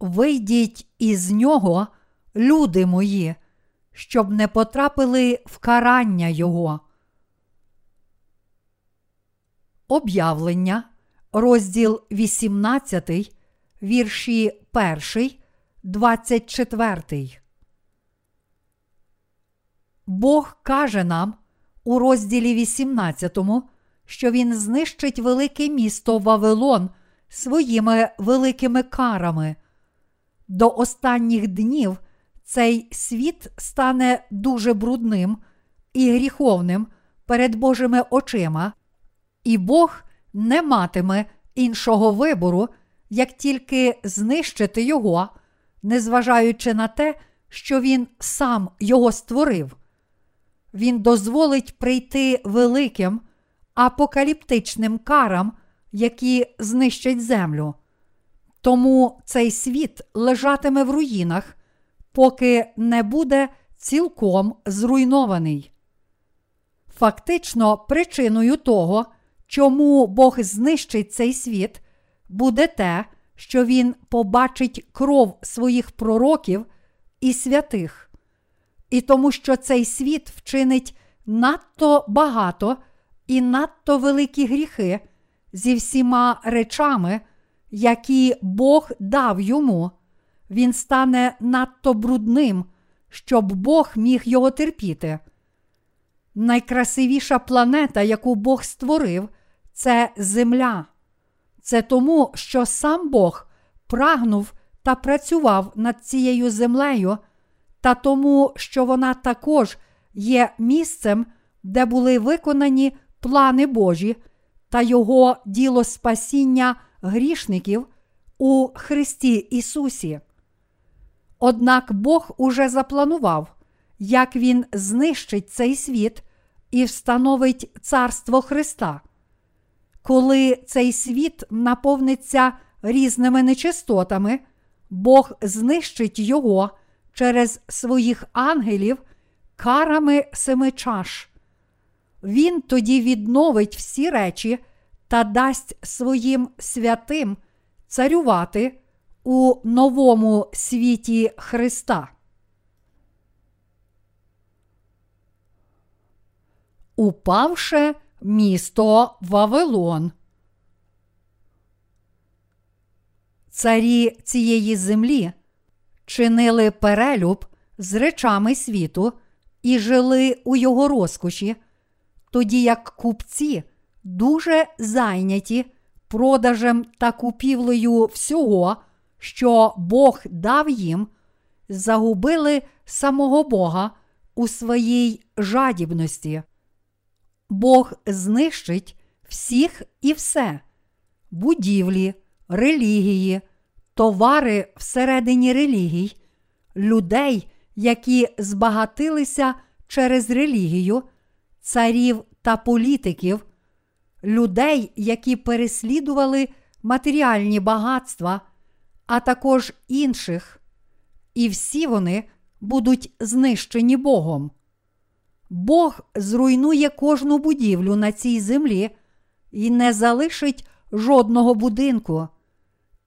Вийдіть із нього, люди мої, щоб не потрапили в карання Його. Об'явлення, розділ 18, вірші 1, 24. Бог каже нам у розділі 18, що Він знищить велике місто Вавилон своїми великими карами. До останніх днів цей світ стане дуже брудним і гріховним перед Божими очима, і Бог не матиме іншого вибору, як тільки знищити його, незважаючи на те, що він сам його створив. Він дозволить прийти великим апокаліптичним карам, які знищать землю. Тому цей світ лежатиме в руїнах, поки не буде цілком зруйнований. Фактично, причиною того, чому Бог знищить цей світ, буде те, що Він побачить кров своїх пророків і святих, і тому, що цей світ вчинить надто багато і надто великі гріхи зі всіма речами, які Бог дав йому, він стане надто брудним, щоб Бог міг його терпіти. Найкрасивіша планета, яку Бог створив, це Земля. Це тому, що сам Бог прагнув та працював над цією землею, та тому, що вона також є місцем, де були виконані плани Божі та Його діло спасіння грішників у Христі Ісусі. Однак Бог уже запланував, як Він знищить цей світ і встановить Царство Христа. Коли цей світ наповниться різними нечистотами, Бог знищить його через своїх ангелів карами семи чаш. Він тоді відновить всі речі та дасть своїм святим царювати у новому світі Христа. Упавше місто Вавилон. Царі цієї землі чинили перелюб з речами світу і жили у його розкоші, тоді як купці дуже зайняті продажем та купівлею всього, що Бог дав їм, загубили самого Бога у своїй жадібності. Бог знищить всіх і все, будівлі, релігії, товари всередині релігій, людей, які збагатилися через релігію, царів та політиків, людей, які переслідували матеріальні багатства, а також інших, і всі вони будуть знищені Богом. Бог зруйнує кожну будівлю на цій землі і не залишить жодного будинку,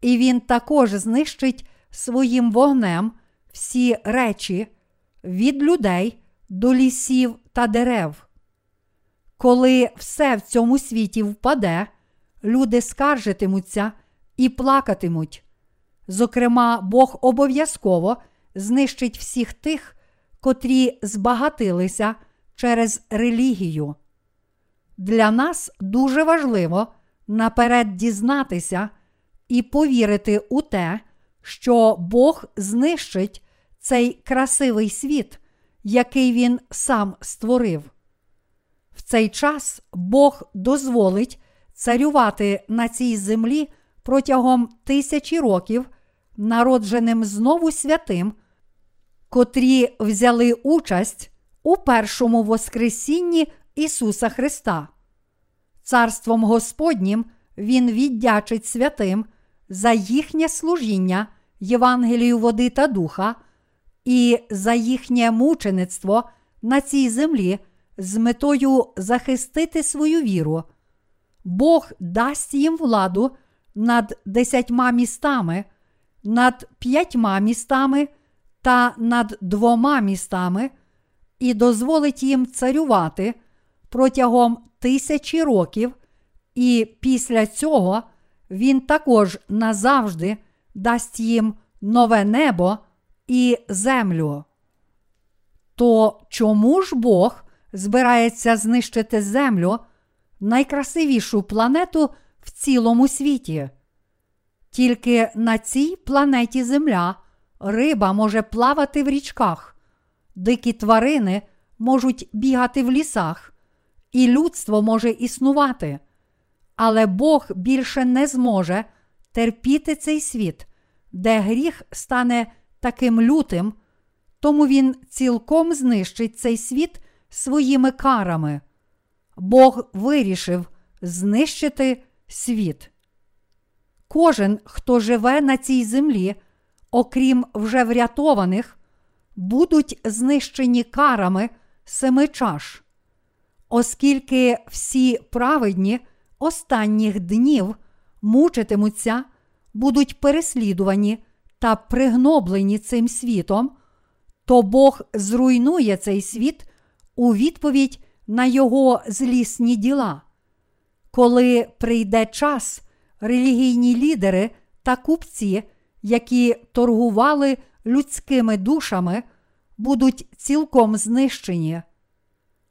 і Він також знищить своїм вогнем всі речі від людей до лісів та дерев. Коли все в цьому світі впаде, люди скаржитимуться і плакатимуть. Зокрема, Бог обов'язково знищить всіх тих, котрі збагатилися через релігію. Для нас дуже важливо наперед дізнатися і повірити у те, що Бог знищить цей красивий світ, який Він сам створив. Цей час Бог дозволить царювати на цій землі протягом тисячі років, народженим знову святим, котрі взяли участь у першому Воскресінні Ісуса Христа. Царством Господнім Він віддячить святим за їхнє служіння Євангелію води та духа і за їхнє мучеництво на цій землі з метою захистити свою віру. Бог дасть їм владу над десятьма містами, над п'ятьма містами та над двома містами і дозволить їм царювати протягом тисячі років, і після цього він також назавжди дасть їм нове небо і землю. То чому ж Бог збирається знищити землю, найкрасивішу планету в цілому світі? Тільки на цій планеті Земля риба може плавати в річках, дикі тварини можуть бігати в лісах, і людство може існувати. Але Бог більше не зможе терпіти цей світ, де гріх стане таким лютим, тому він цілком знищить цей світ своїми карами. Бог вирішив знищити світ. Кожен, хто живе на цій землі, окрім вже врятованих, будуть знищені карами семи чаш. Оскільки всі праведні останніх днів мучитимуться, будуть переслідувані та пригноблені цим світом, то Бог зруйнує цей світ у відповідь на його злісні діла. Коли прийде час, релігійні лідери та купці, які торгували людськими душами, будуть цілком знищені.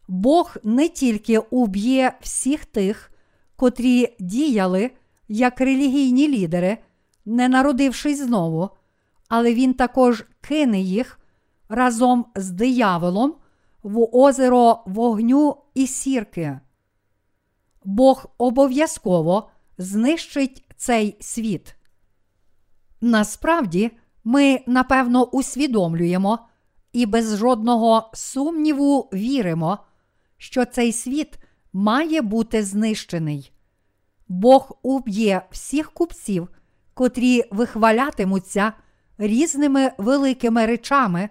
Бог не тільки уб'є всіх тих, котрі діяли як релігійні лідери, не народившись знову, але Він також кине їх разом з дияволом в озеро вогню і сірки. Бог обов'язково знищить цей світ. Насправді, ми напевно усвідомлюємо і без жодного сумніву віримо, що цей світ має бути знищений. Бог уб'є всіх купців, котрі вихвалятимуться різними великими речами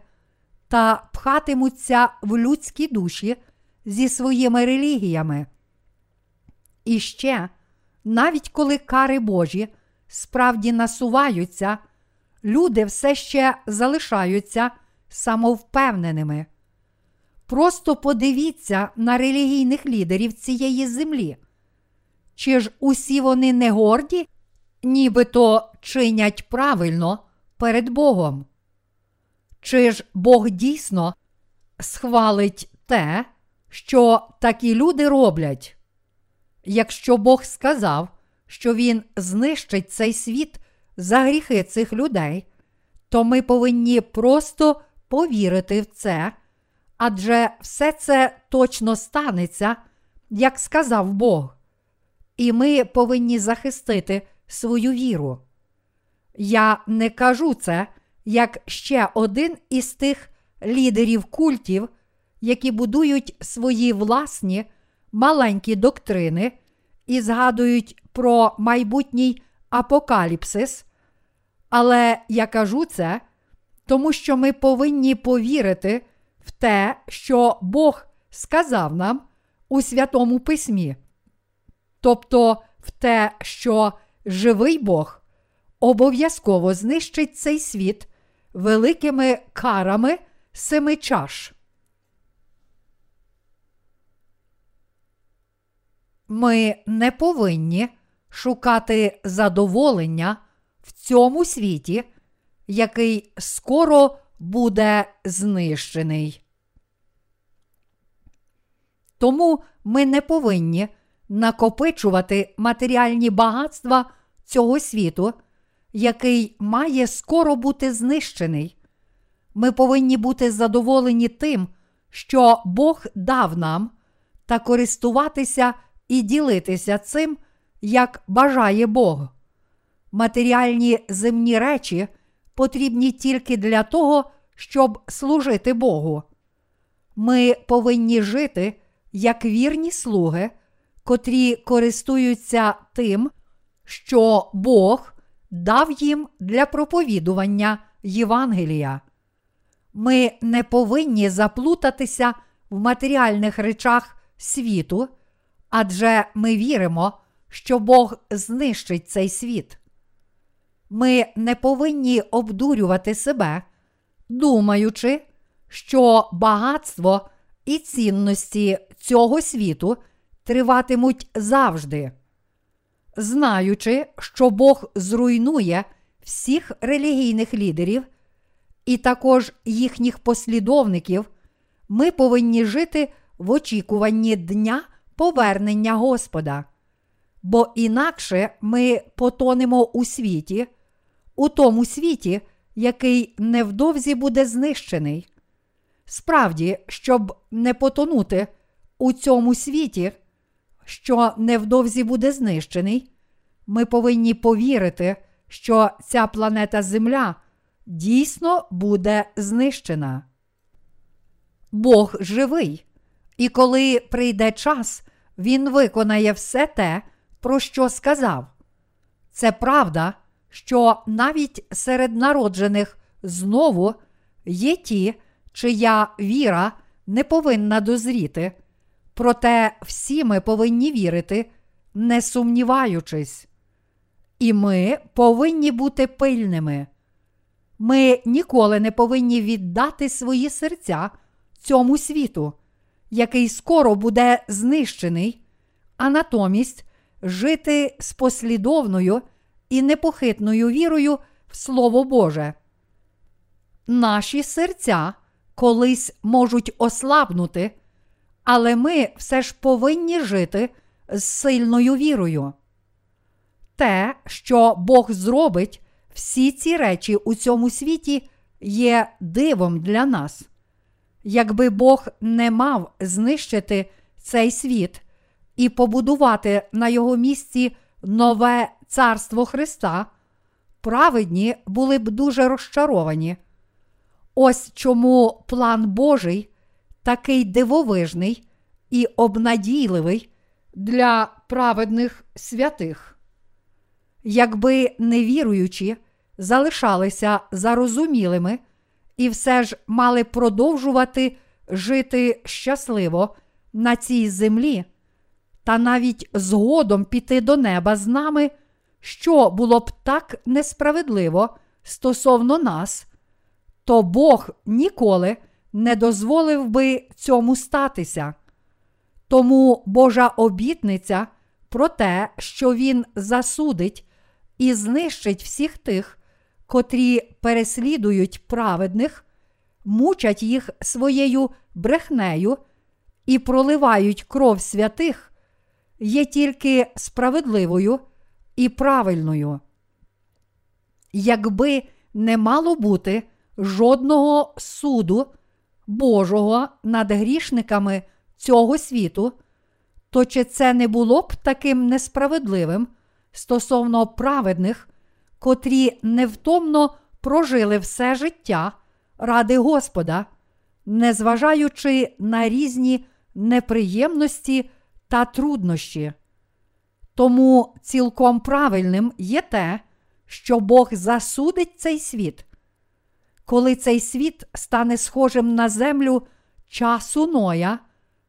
та пхатимуться в людські душі зі своїми релігіями. І ще, навіть коли кари Божі справді насуваються, люди все ще залишаються самовпевненими. Просто подивіться на релігійних лідерів цієї землі. Чи ж усі вони не горді, нібито чинять правильно перед Богом? Чи ж Бог дійсно схвалить те, що такі люди роблять? Якщо Бог сказав, що Він знищить цей світ за гріхи цих людей, то ми повинні просто повірити в це, адже все це точно станеться, як сказав Бог. І ми повинні захистити свою віру. Я не кажу це як ще один із тих лідерів культів, які будують свої власні маленькі доктрини і згадують про майбутній апокаліпсис. Але я кажу це, тому що ми повинні повірити в те, що Бог сказав нам у Святому Письмі, тобто в те, що живий Бог обов'язково знищить цей світ великими карами семи чаш. Ми не повинні шукати задоволення в цьому світі, який скоро буде знищений. Тому ми не повинні накопичувати матеріальні багатства цього світу, який має скоро бути знищений. Ми повинні бути задоволені тим, що Бог дав нам, та користуватися і ділитися цим, як бажає Бог. Матеріальні земні речі потрібні тільки для того, щоб служити Богу. Ми повинні жити як вірні слуги, котрі користуються тим, що Бог дав їм для проповідування Євангелія. Ми не повинні заплутатися в матеріальних речах світу, адже ми віримо, що Бог знищить цей світ. ми не повинні обдурювати себе, думаючи, що багатство і цінності цього світу триватимуть завжди, знаючи, що Бог зруйнує всіх релігійних лідерів і також їхніх послідовників, ми повинні жити в очікуванні дня повернення Господа. Бо інакше ми потонемо у світі, у тому світі, який невдовзі буде знищений. Справді, щоб не потонути у цьому світі, що невдовзі буде знищений, ми повинні повірити, що ця планета Земля дійсно буде знищена. Бог живий, і коли прийде час, Він виконає все те, про що сказав. Це правда, що навіть серед народжених знову є ті, чия віра не повинна дозріти, проте всі ми повинні вірити, не сумніваючись. І ми повинні бути пильними. Ми ніколи не повинні віддати свої серця цьому світу, який скоро буде знищений, а натомість жити з послідовною і непохитною вірою в Слово Боже. Наші серця колись можуть ослабнути, але ми все ж повинні жити з сильною вірою. Те, що Бог зробить всі ці речі у цьому світі, є дивом для нас. Якби Бог не мав знищити цей світ і побудувати на його місці нове царство Христа, праведні були б дуже розчаровані. Ось чому план Божий такий дивовижний і обнадійливий для праведних святих. Якби невіруючі залишалися зарозумілими і все ж мали продовжувати жити щасливо на цій землі, та навіть згодом піти до неба з нами, що було б так несправедливо стосовно нас, то Бог ніколи не дозволив би цьому статися. Тому Божа обітниця про те, що Він засудить і знищить всіх тих, котрі переслідують праведних, мучать їх своєю брехнею і проливають кров святих, є тільки справедливою і правильною. Якби не мало бути жодного суду Божого над грішниками цього світу, то чи це не було б таким несправедливим стосовно праведних, котрі невтомно прожили все життя ради Господа, незважаючи на різні неприємності та труднощі. Тому цілком правильним є те, що Бог засудить цей світ. Коли цей світ стане схожим на землю часу Ноя,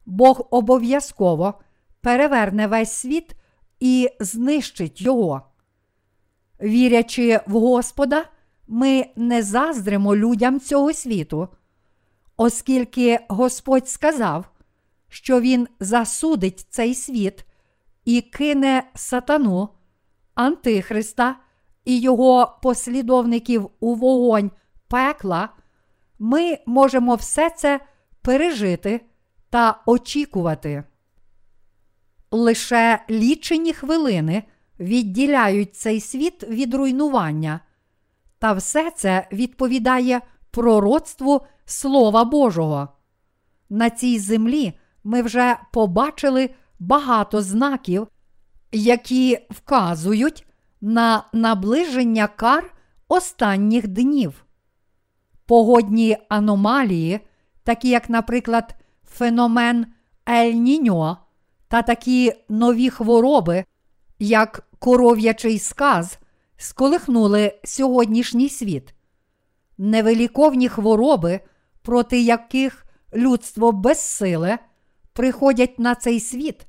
Бог обов'язково переверне весь світ і знищить його. Вірячи в Господа, ми не заздримо людям цього світу, оскільки Господь сказав, що Він засудить цей світ і кине сатану, Антихриста і його послідовників у вогонь пекла, ми можемо все це пережити та очікувати. Лише лічені хвилини відділяють цей світ від руйнування, та все це відповідає пророцтву Слова Божого. На цій землі ми вже побачили багато знаків, які вказують на наближення кар останніх днів. Погодні аномалії, такі як, наприклад, феномен Ель-Ніньо та такі нові хвороби, як коров'ячий сказ, сколихнули сьогоднішній світ. Невеликовні хвороби, проти яких людство безсиле, приходять на цей світ,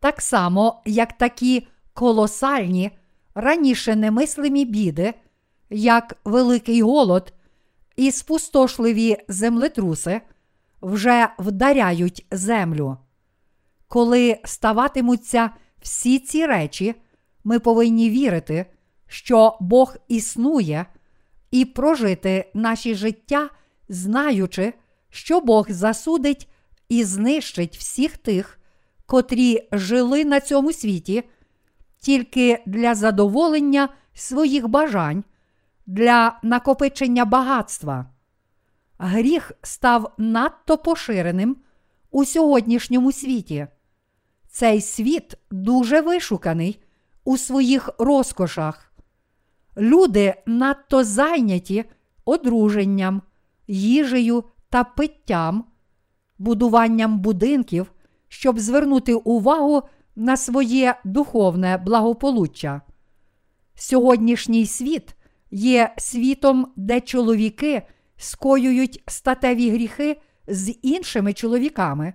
так само, як такі колосальні, раніше немислимі біди, як великий голод і спустошливі землетруси вже вдаряють землю. Коли ставатимуться всі ці речі, ми повинні вірити, що Бог існує, і прожити наші життя, знаючи, що Бог засудить і знищить всіх тих, котрі жили на цьому світі, тільки для задоволення своїх бажань, для накопичення багатства. Гріх став надто поширеним у сьогоднішньому світі. Цей світ дуже вишуканий у своїх розкошах. Люди надто зайняті одруженням, їжею та питтям, будуванням будинків, щоб звернути увагу на своє духовне благополуччя. Сьогоднішній світ є світом, де чоловіки скоюють статеві гріхи з іншими чоловіками,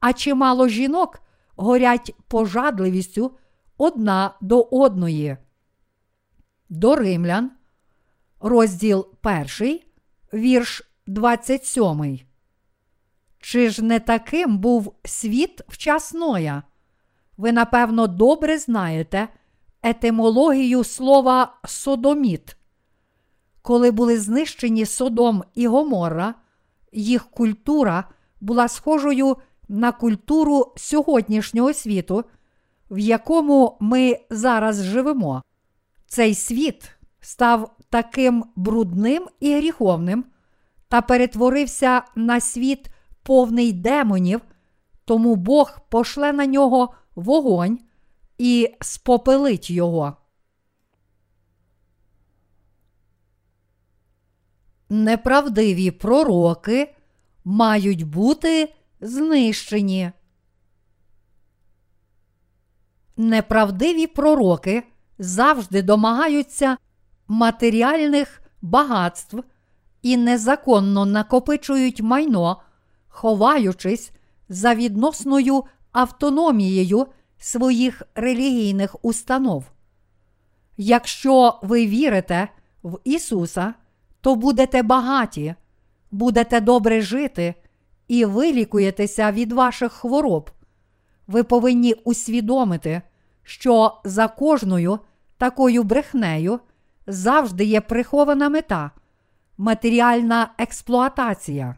а чимало жінок горять пожадливістю одна до одної. До римлян, розділ 1, вірш 27. Чи ж не таким був світ вчасноя? Ви, напевно, добре знаєте етимологію слова содоміт. Коли були знищені Содом і Гоморра, їх культура була схожою на культуру сьогоднішнього світу, в якому ми зараз живемо. Цей світ став таким брудним і гріховним та перетворився на світ повний демонів, тому Бог пошле на нього вогонь і спопелить його. Неправдиві пророки мають бути знищені. Неправдиві пророки завжди домагаються матеріальних багатств і незаконно накопичують майно, ховаючись за відносною автономією своїх релігійних установ. Якщо ви вірите в Ісуса, то будете багаті, будете добре жити і вилікуєтеся від ваших хвороб. Ви повинні усвідомити, що за кожною такою брехнею завжди є прихована мета, матеріальна експлуатація.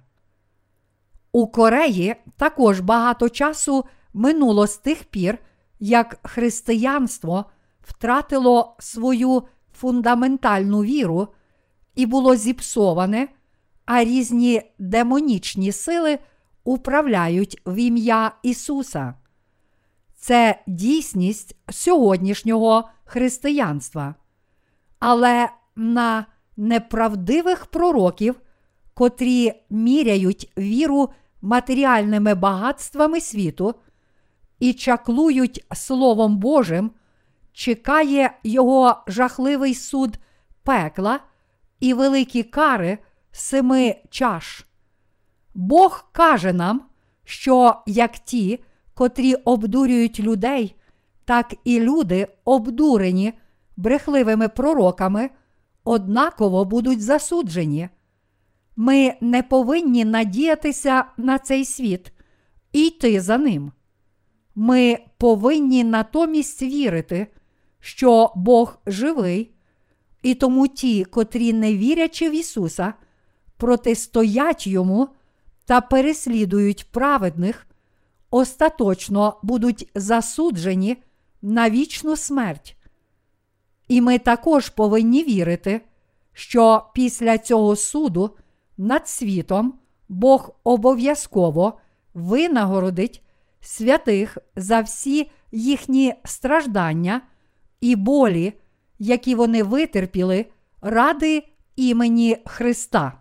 У Кореї також багато часу минуло з тих пір, як християнство втратило свою фундаментальну віру і було зіпсоване, а різні демонічні сили управляють в ім'я Ісуса. Це дійсність сьогоднішнього християнства. Але на неправдивих пророків, котрі міряють віру матеріальними багатствами світу і чаклують Словом Божим, чекає його жахливий суд пекла і великі кари семи чаш. Бог каже нам, що як ті, котрі обдурюють людей, так і люди, обдурені брехливими пророками, однаково будуть засуджені. Ми не повинні надіятися на цей світ і йти за ним. Ми повинні натомість вірити, що Бог живий, і тому ті, котрі, не вірячи в Ісуса, протистоять йому та переслідують праведних, остаточно будуть засуджені на вічну смерть. І ми також повинні вірити, що після цього суду над світом Бог обов'язково винагородить святих за всі їхні страждання і болі, які вони витерпіли ради імені Христа.